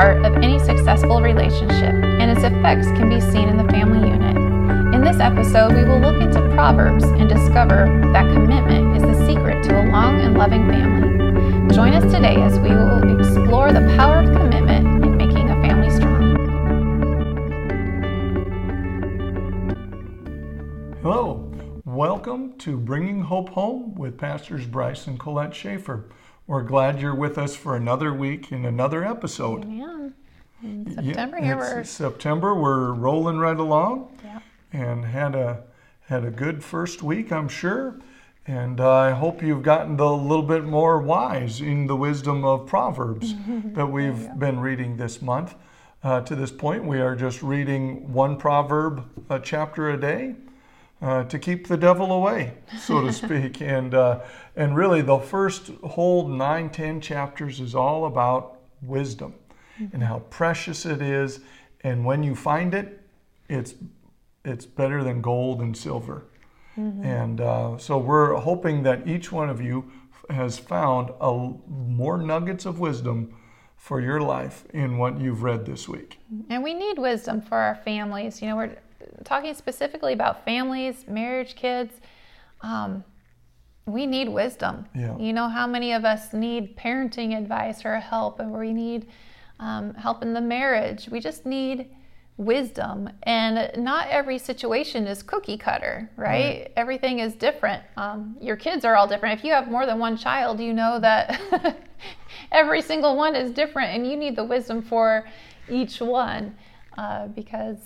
part of any successful relationship, and its effects can be seen in the family unit. In this episode, we will look into Proverbs and discover that commitment is the secret to a long and loving family. Join us today as we will explore the power of commitment in making a family strong. Hello, welcome to Bringing Hope Home with Pastors Bryce and Colette Schaffer. We're glad you're with us for another week in another episode. Man, in Yeah, September here it's we're September. We're rolling right along, yeah. and had a had a good first week, I'm sure. And uh, I hope you've gotten a little bit more wise in the wisdom of Proverbs that we've been reading this month. Uh, to this point, we are just reading one proverb a chapter a day uh, to keep the devil away, so to speak. and uh, and really, the first whole nine, ten chapters is all about wisdom and how precious it is. And when you find it, it's it's better than gold and silver. And uh, so we're hoping that each one of you has found a, more nuggets of wisdom for your life in what you've read this week. And we need wisdom for our families. You know, we're talking specifically about families, marriage, kids. Um, we need wisdom. Yeah. You know how many of us need parenting advice or help, and we need um, help in the marriage. We just need wisdom. And not every situation is cookie cutter, right? Right. Everything is different. Um, your kids are all different. If you have more than one child, you know that every single one is different, and you need the wisdom for each one uh, because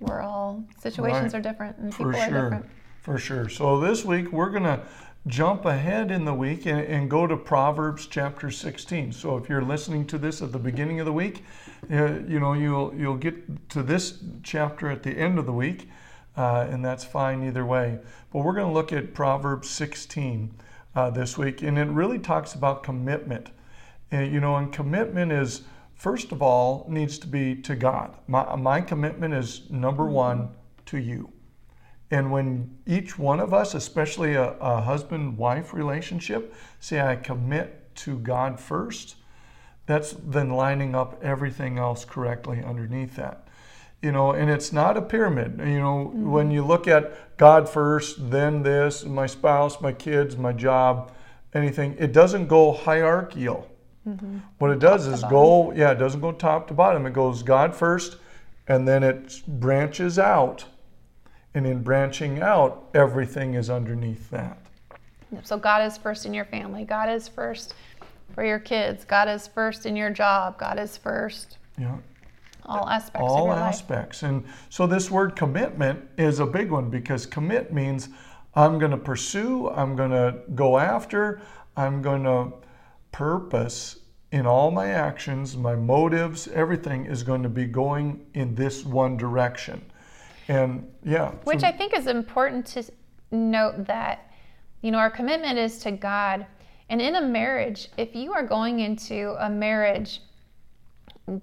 we're all situations Right. are different and people are different. For sure. So this week we're going to jump ahead in the week and, and go to Proverbs chapter 16. So if you're listening to this at the beginning of the week, uh, you know you'll you'll get to this chapter at the end of the week, uh, and that's fine either way. But we're going to look at Proverbs 16 uh, this week, and it really talks about commitment. And, you know, and commitment is first of all needs to be to God. My my commitment is number mm-hmm. one to you. And when each one of us, especially a, a husband wife relationship, say, I commit to God first, that's then lining up everything else correctly underneath that. You know, and it's not a pyramid. You know, mm-hmm. when you look at God first, then this, my spouse, my kids, my job, anything, it doesn't go hierarchical. Mm-hmm. What it does is go, yeah, it doesn't go top to bottom. It goes God first, and then it branches out. And in branching out, everything is underneath that. So God is first in your family. God is first for your kids. God is first in your job. God is first Yeah. all aspects of All your life. aspects. And so this word commitment is a big one because commit means I'm going to pursue, I'm going to go after, I'm going to purpose in all my actions, my motives, everything is going to be going in this one direction. And yeah. Which so- I think is important to note that, you know, our commitment is to God. And in a marriage, if you are going into a marriage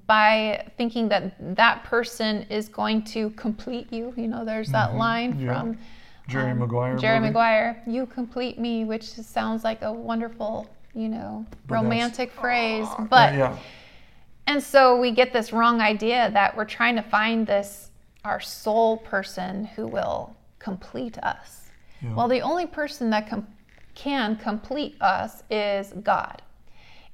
by thinking that that person is going to complete you, you know, there's that line Mm-hmm. yeah. from Jerry um, Maguire. Jerry movie. Maguire, you complete me, which sounds like a wonderful, you know, But romantic phrase. But yeah. and so we get this wrong idea that we're trying to find this our soul person who will complete us. Yeah. Well, the only person that com- can complete us is God.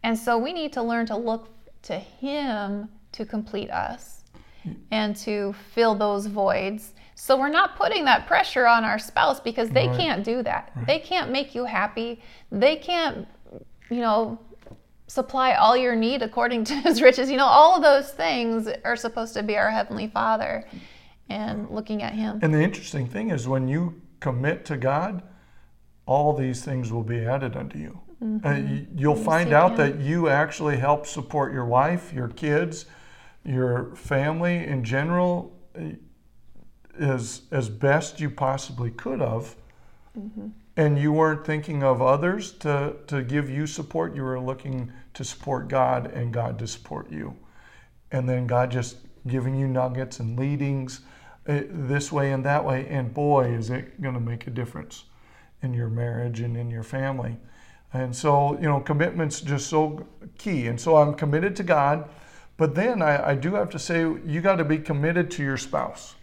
And so we need to learn to look to him to complete us mm. and to fill those voids. So we're not putting that pressure on our spouse because they Right. can't do that. They can't make you happy. They can't, you know, supply all your need according to his riches. You know, all of those things are supposed to be our heavenly Father and looking at him. And the interesting thing is when you commit to God, all these things will be added unto you. Uh, you'll find out Him. that you actually help support your wife, your kids, your family in general uh, as as best you possibly could have. And you weren't thinking of others to, to give you support. You were looking to support God and God to support you. And then God just giving you nuggets and leadings uh, this way and that way. And boy, is it going to make a difference in your marriage and in your family. And so, you know, commitment's just so key. And so I'm committed to God, But then I, I do have to say, you got to be committed to your spouse.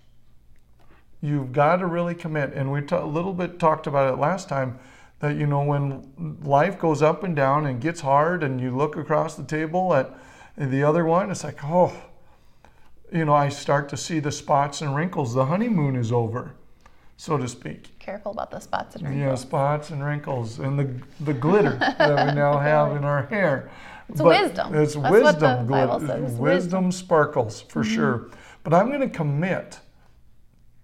You've got to really commit. And we ta- a little bit talked about it last time that, you know, when life goes up and down and gets hard and you look across the table at the other one, it's like, oh, you know, I start to see the spots and wrinkles. The honeymoon is over, so to speak. Careful about the spots and wrinkles. Yeah, spots and wrinkles and the, the glitter that we now have in our hair. It's wisdom. It's That's what wisdom. the Bible says, wisdom, wisdom. sparkles for Mm-hmm. sure. But I'm going to commit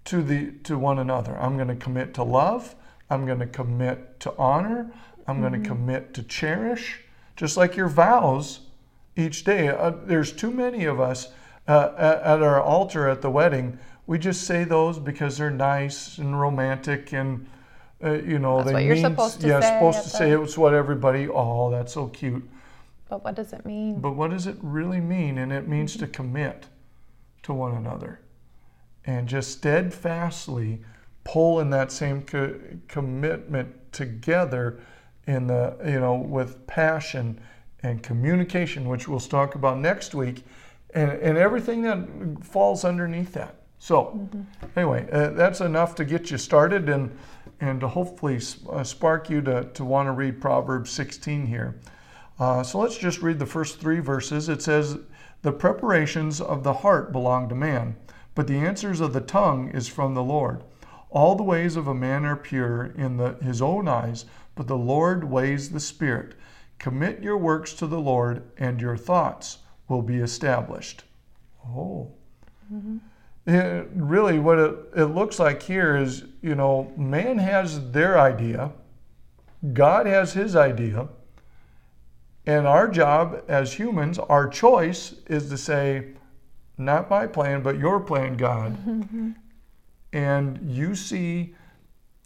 to the to one another. I'm going to commit to love. I'm going to commit to honor. I'm going Mm-hmm. to commit to cherish. Just like your vows each day. Uh, there's too many of us uh, at, at our altar at the wedding. We just say those because they're nice and romantic and. Uh, you know, That's they what you're mean, supposed to yeah, say supposed to the- say it's what everybody. Oh, that's so cute. But what does it mean? But what does it really mean? And it means to commit to one another and just steadfastly pull in that same co- commitment together in the, you know, with passion and communication, which we'll talk about next week, and, and everything that falls underneath that. So, anyway, uh, that's enough to get you started and, and to hopefully uh, spark you to, to want to read Proverbs 16 here. Uh, so let's just read the first three verses. It says, The preparations of the heart belong to man, but the answers of the tongue is from the Lord. All the ways of a man are pure in the, his own eyes, but the Lord weighs the spirit. Commit your works to the Lord, and your thoughts will be established. Oh. Mm-hmm. Yeah, really, what it, it looks like here is, you know, man has their idea, God has his idea, and our job as humans, our choice is to say, not my plan, but your plan, God. and you see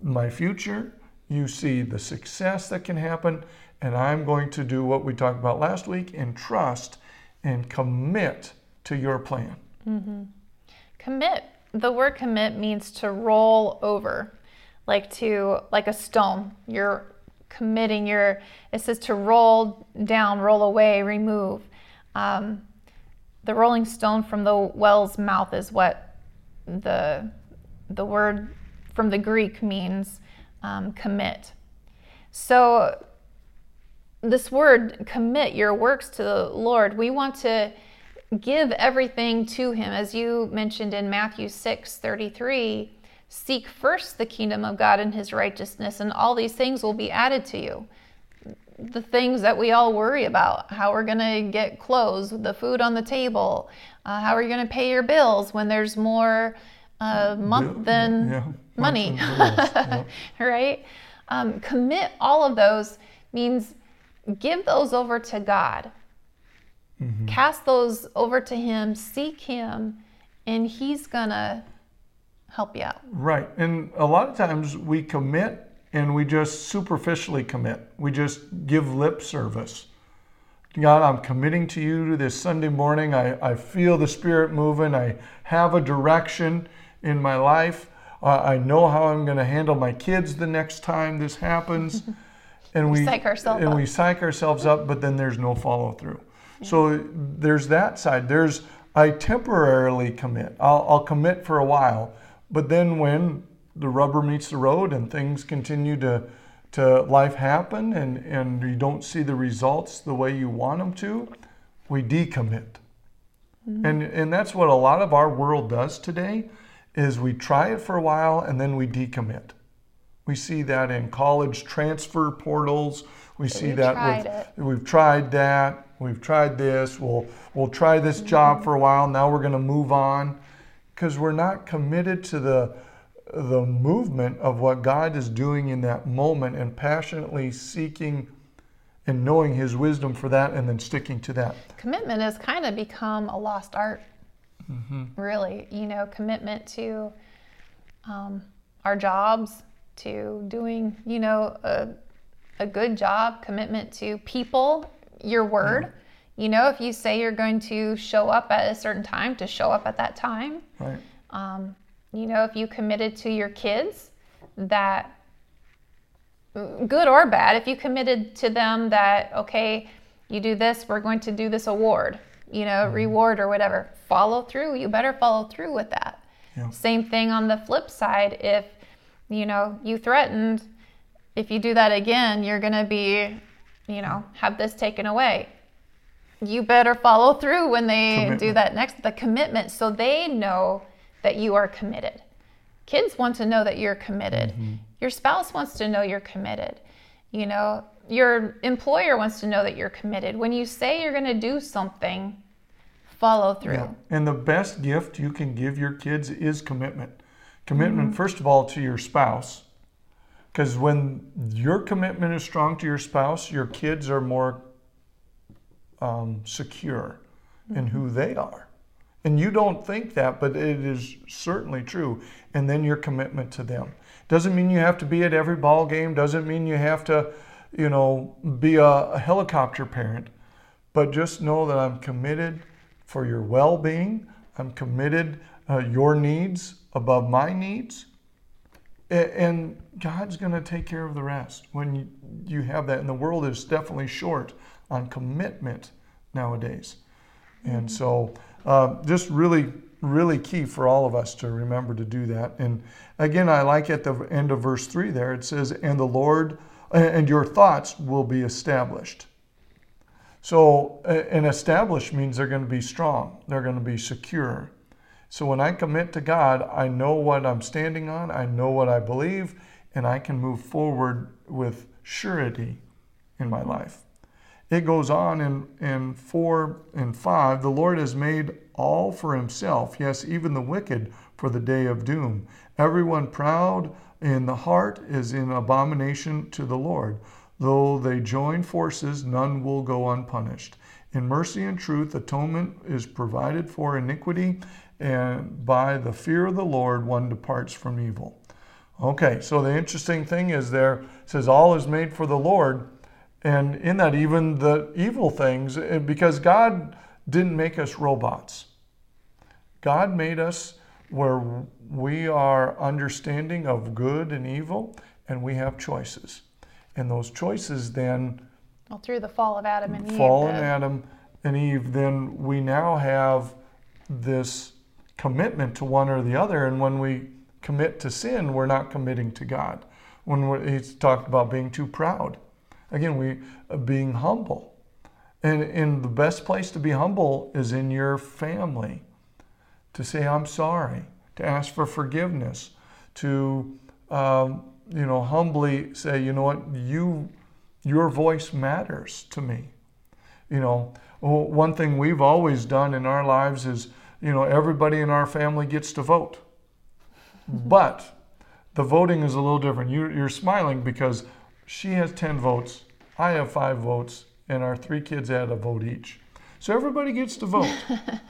my future, you see the success that can happen, and I'm going to do what we talked about last week and trust and commit to your plan. Commit. The word commit means to roll over, like to like a stone. You're committing. Your it says to roll down, roll away, remove. Um, the rolling stone from the well's mouth is what the the word from the Greek means um, commit. So this word commit your works to the Lord. We want to give everything to him as you mentioned in Matthew 6:33 seek first the kingdom of God and his righteousness and all these things will be added to you the things that we all worry about how we're going to get clothes the food on the table uh, how are you going to pay your bills when there's more uh, month Bill- than yeah, money month than bills, yeah. right um, commit all of those means give those over to god Mm-hmm. cast those over to him seek him and he's gonna help you out Right. And a lot of times we commit and we just superficially commit. We just give lip service. God, I'm committing to you this Sunday morning. I, I feel the Spirit moving. I have a direction in my life. Uh, I know how I'm going to handle my kids the next time this happens. And we psych ourselves and up. we psych ourselves up, but then there's no follow through. So there's that side. There's I temporarily commit. I'll, I'll commit for a while, but then when the rubber meets the road and things continue to to life happen and and you don't see the results the way you want them to, we decommit. Mm-hmm. And and that's what a lot of our world does today is we try it for a while and then we decommit. We see that in college transfer portals. We see we've that tried with we've tried that. We've tried this. We'll we'll try this job mm-hmm. for a while. Now we're going to move on because we're not committed to the the movement of what God is doing in that moment and passionately seeking and knowing his wisdom for that and then sticking to that. commitment has kind of become a lost art really you know commitment to um, our jobs to doing you know a, a good job commitment to people your word you know if you say you're going to show up at a certain time to show up at that time Right? um, you know if you committed to your kids that good or bad if you committed to them that okay you do this we're going to do this award you know, mm-hmm. reward or whatever. Follow through. You better follow through with that. Yeah. Same thing on the flip side. If, you know, you threatened, if you do that again, you're going to be, you know, have this taken away. You better follow through when they do that next, the commitment, so they know that you are committed. Kids want to know that you're committed. Mm-hmm. Your spouse wants to know you're committed. You know, your employer wants to know that you're committed. When you say you're going to do something, follow through. Yeah. And the best gift you can give your kids is commitment. Commitment, mm-hmm. first of all, to your spouse. Because when your commitment is strong to your spouse, your kids are more um, secure in who mm-hmm. they are. And you don't think that, but it is certainly true. And then your commitment to them. Doesn't mean you have to be at every ball game, doesn't mean you have to, you know, be a, a helicopter parent. But just know that I'm committed for your well being. I'm committed uh, your needs above my needs. And God's going to take care of the rest when you, you have that. And the world is definitely short on commitment nowadays. And so, uh, just really, really key for all of us to remember to do that. And again, I like at the end of verse 3 there, it says, And the Lord, and your thoughts will be established. So, an established means they're going to be strong, they're going to be secure. So, when I commit to God, I know what I'm standing on, I know what I believe, and I can move forward with surety in my life. It goes on in, in 4 and 5 the Lord has made all for himself, yes, even the wicked for the day of doom. Everyone proud in the heart is in abomination to the Lord. Though they join forces, none will go unpunished. In mercy and truth, atonement is provided for iniquity, and by the fear of the Lord, one departs from evil. Okay, so the interesting thing is there says all is made for the Lord, and in that even the evil things, eh, because God didn't make us robots. God made us where we are understanding of good and evil, and we have choices. And those choices then Well, through the fall of Adam and Eve. fallen Adam and Eve, then we now have this commitment to one or the other. And when we commit to sin, we're not committing to God. When we're, he's talked about being too proud, again, we uh, being humble. And, and the best place to be humble is in your family. To say I'm sorry, to ask for forgiveness, to um, you know humbly say, you know what, you your voice matters to me. You know, one thing we've always done in our lives is, you know, everybody in our family gets to vote. But the voting is a little different. You're, you're smiling because she has 10 votes, I have five votes, and our three kids had a vote each. So everybody gets to vote.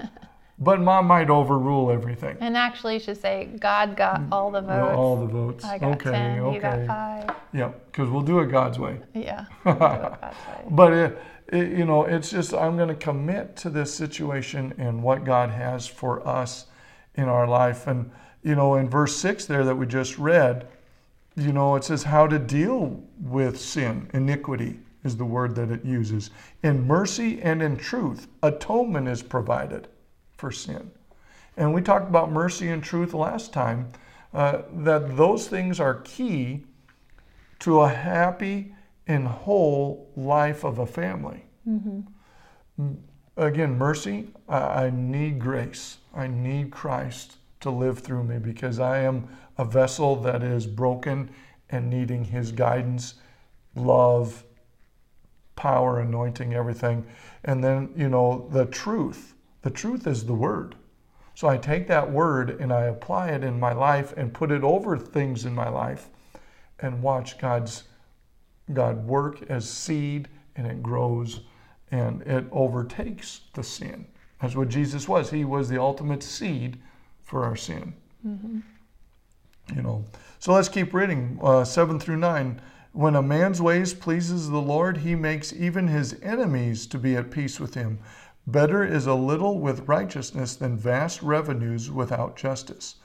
but mom might overrule everything. And actually, you should say, God got all the Mm, votes. all the votes. I got okay, 10, okay. you got 5. Yeah, because we'll do it God's way. Yeah. we'll God's way. But it, it, you know, it's just I'm going to commit to this situation and what God has for us in our life. And you know, in verse six there that we just read, you know, it says how to deal with sin. Iniquity is the word that it uses. In mercy and in truth, atonement is provided for sin. And we talked about mercy and truth last time. Uh, that those things are key to a happy and whole life of a family. M- Again, mercy, I, I need grace. I need Christ to live through me because I am a vessel that is broken and needing His guidance, love, power, anointing, everything. And then, you know, the truth. The truth is the Word. So I take that Word and I apply it in my life and put it over things in my life and watch God's God work as seed and it grows and it overtakes the sin. That's what Jesus was. He was the ultimate seed for our sin. Mm-hmm. You know. So let's keep reading uh, seven through nine. When a man's ways pleases the Lord, he makes even his enemies to be at peace with him. Better is a little with righteousness than vast revenues without justice.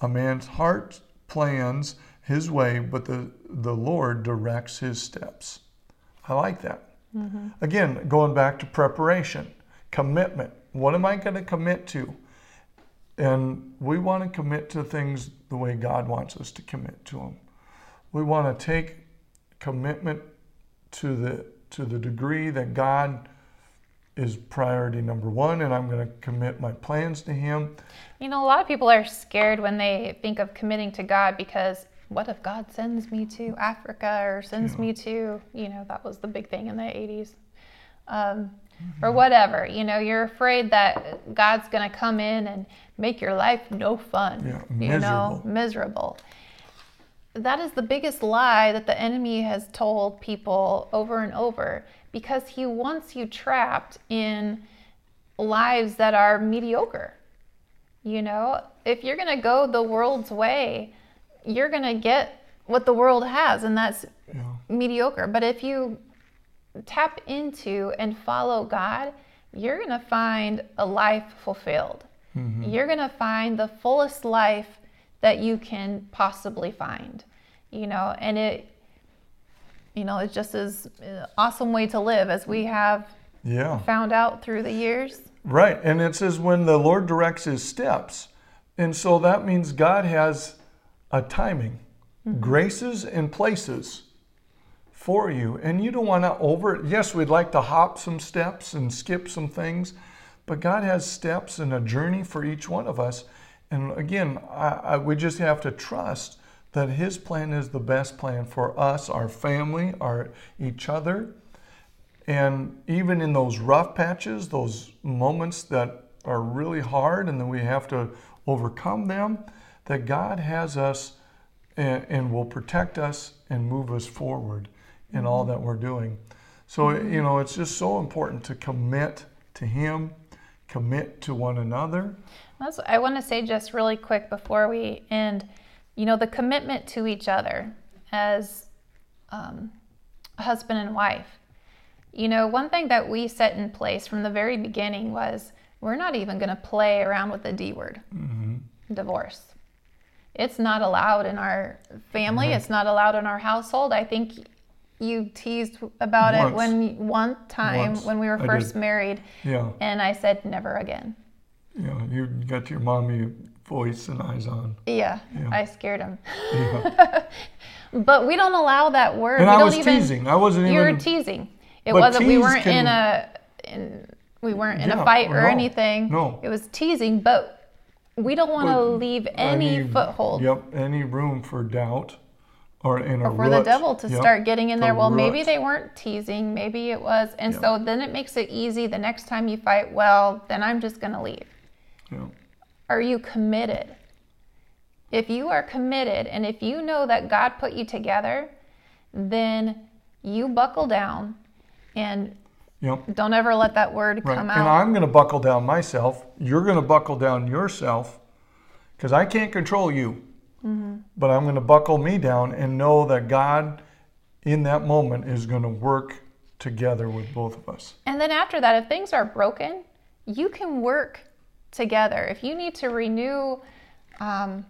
A man's heart plans his way, but the, the Lord directs his steps. I like that. Again, going back to preparation, commitment. what am I going to commit to? And we want to commit to things the way God wants us to commit to them. We want to take commitment to the to the degree that God is priority number one, and I'm going to commit my plans to Him. You know, a lot of people are scared when they think of committing to God because what if God sends me to Africa or sends yeah. me to, you know, that was the big thing in the 80s, um, mm-hmm. or whatever. You know, you're afraid that God's going to come in and make your life no fun, yeah, you know, miserable. That is the biggest lie that the enemy has told people over and over because he wants you trapped in lives that are mediocre. You know, if you're going to go the world's way, you're going to get what the world has, and that's yeah. mediocre. But if you tap into and follow God, you're going to find a life fulfilled. Mm-hmm. You're going to find the fullest life that you can possibly find. You know, and it you know, it's just as uh, awesome way to live as we have yeah. found out through the years. Right. And it says when the Lord directs his steps. And so that means God has a timing, mm-hmm. graces and places for you. And you don't want to over yes, we'd like to hop some steps and skip some things, but God has steps and a journey for each one of us. And again, I, I, we just have to trust that His plan is the best plan for us, our family, our each other. And even in those rough patches, those moments that are really hard and then we have to overcome them, that God has us and, and will protect us and move us forward in all that we're doing. So, you know, it's just so important to commit to Him, commit to one another. That's, I want to say just really quick before we end you know, the commitment to each other as um, husband and wife. You know, one thing that we set in place from the very beginning was we're not even going to play around with the D word mm-hmm. divorce. It's not allowed in our family, mm-hmm. it's not allowed in our household. I think you teased about Once. it when one time Once. when we were first married. Yeah. And I said never again. Yeah, you got your mommy voice and eyes on. Yeah, yeah. I scared him. Yeah. but we don't allow that word. And we I don't was even, teasing. I wasn't you even. You were teasing. It wasn't. We weren't can, in a. In, we weren't in yeah, a fight or no, anything. No. It was teasing, but we don't want to leave any, any, foothold. Yep, any room for doubt. Or, in or for root. the devil to yep. start getting in there. Well, root. maybe they weren't teasing. Maybe it was. And yep. so then it makes it easy the next time you fight. Well, then I'm just going to leave. Yeah. Are you committed? If you are committed and if you know that God put you together, then you buckle down and yep. don't ever let that word right. come out. And I'm going to buckle down myself. You're going to buckle down yourself because I can't control you. Mm-hmm. But I'm going to buckle me down and know that God in that moment is going to work together with both of us. And then after that, if things are broken, you can work together. If you need to renew um,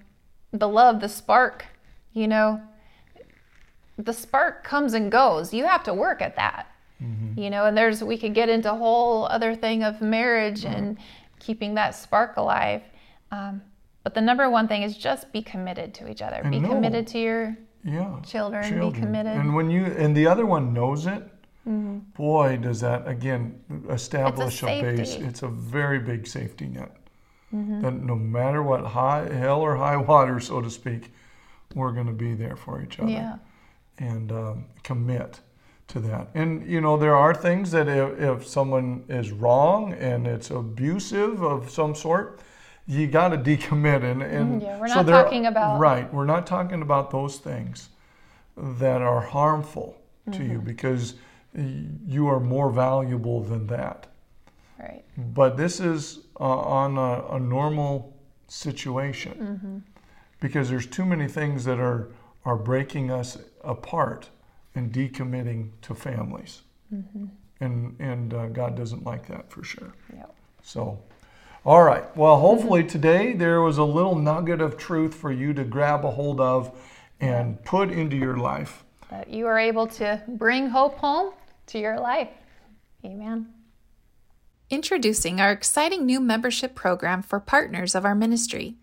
the love, the spark, you know, the spark comes and goes. You have to work at that. Mm-hmm. You know, and there's we could get into a whole other thing of marriage mm-hmm. and keeping that spark alive. Um, but the number one thing is just be committed to each other. And be no, committed to your yeah, children, children, Be committed. And when you and the other one knows it, mm-hmm. boy, does that again establish a, a, base. It's a very big safety net. Mm-hmm. That no matter what high hell or high water, so to speak, we're going to be there for each other. Yeah. And um, commit to that. And you know, there are things that if, if someone is wrong and it's abusive of some sort, you got to decommit. And, and yeah, we're not so talking about right. We're not talking about those things that are harmful to mm-hmm. you because you are more valuable than that. Right. But this is uh, on a, a, normal situation mm-hmm. because there's too many things that are are breaking us apart and decommitting to families. Mm-hmm. And and uh, God doesn't like that for sure. Yep. So. All right. Well, hopefully today there was a little nugget of truth for you to grab a hold of and put into your life. That you are able to bring hope home to your life. Amen. Introducing our exciting new membership program for partners of our ministry.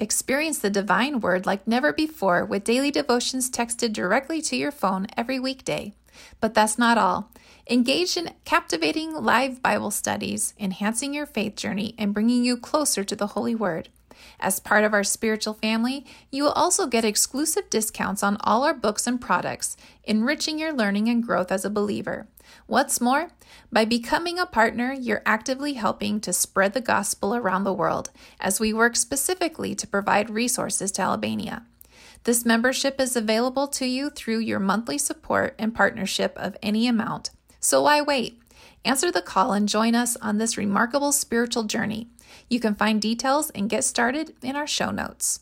Experience the divine word like never before with daily devotions texted directly to your phone every weekday. But that's not all. Engage in captivating live Bible studies, enhancing your faith journey and bringing you closer to the Holy Word. As part of our spiritual family, you will also get exclusive discounts on all our books and products, enriching your learning and growth as a believer. What's more, by becoming a partner, you're actively helping to spread the gospel around the world as we work specifically to provide resources to Albania. This membership is available to you through your monthly support and partnership of any amount. So why wait? Answer the call and join us on this remarkable spiritual journey. You can find details and get started in our show notes.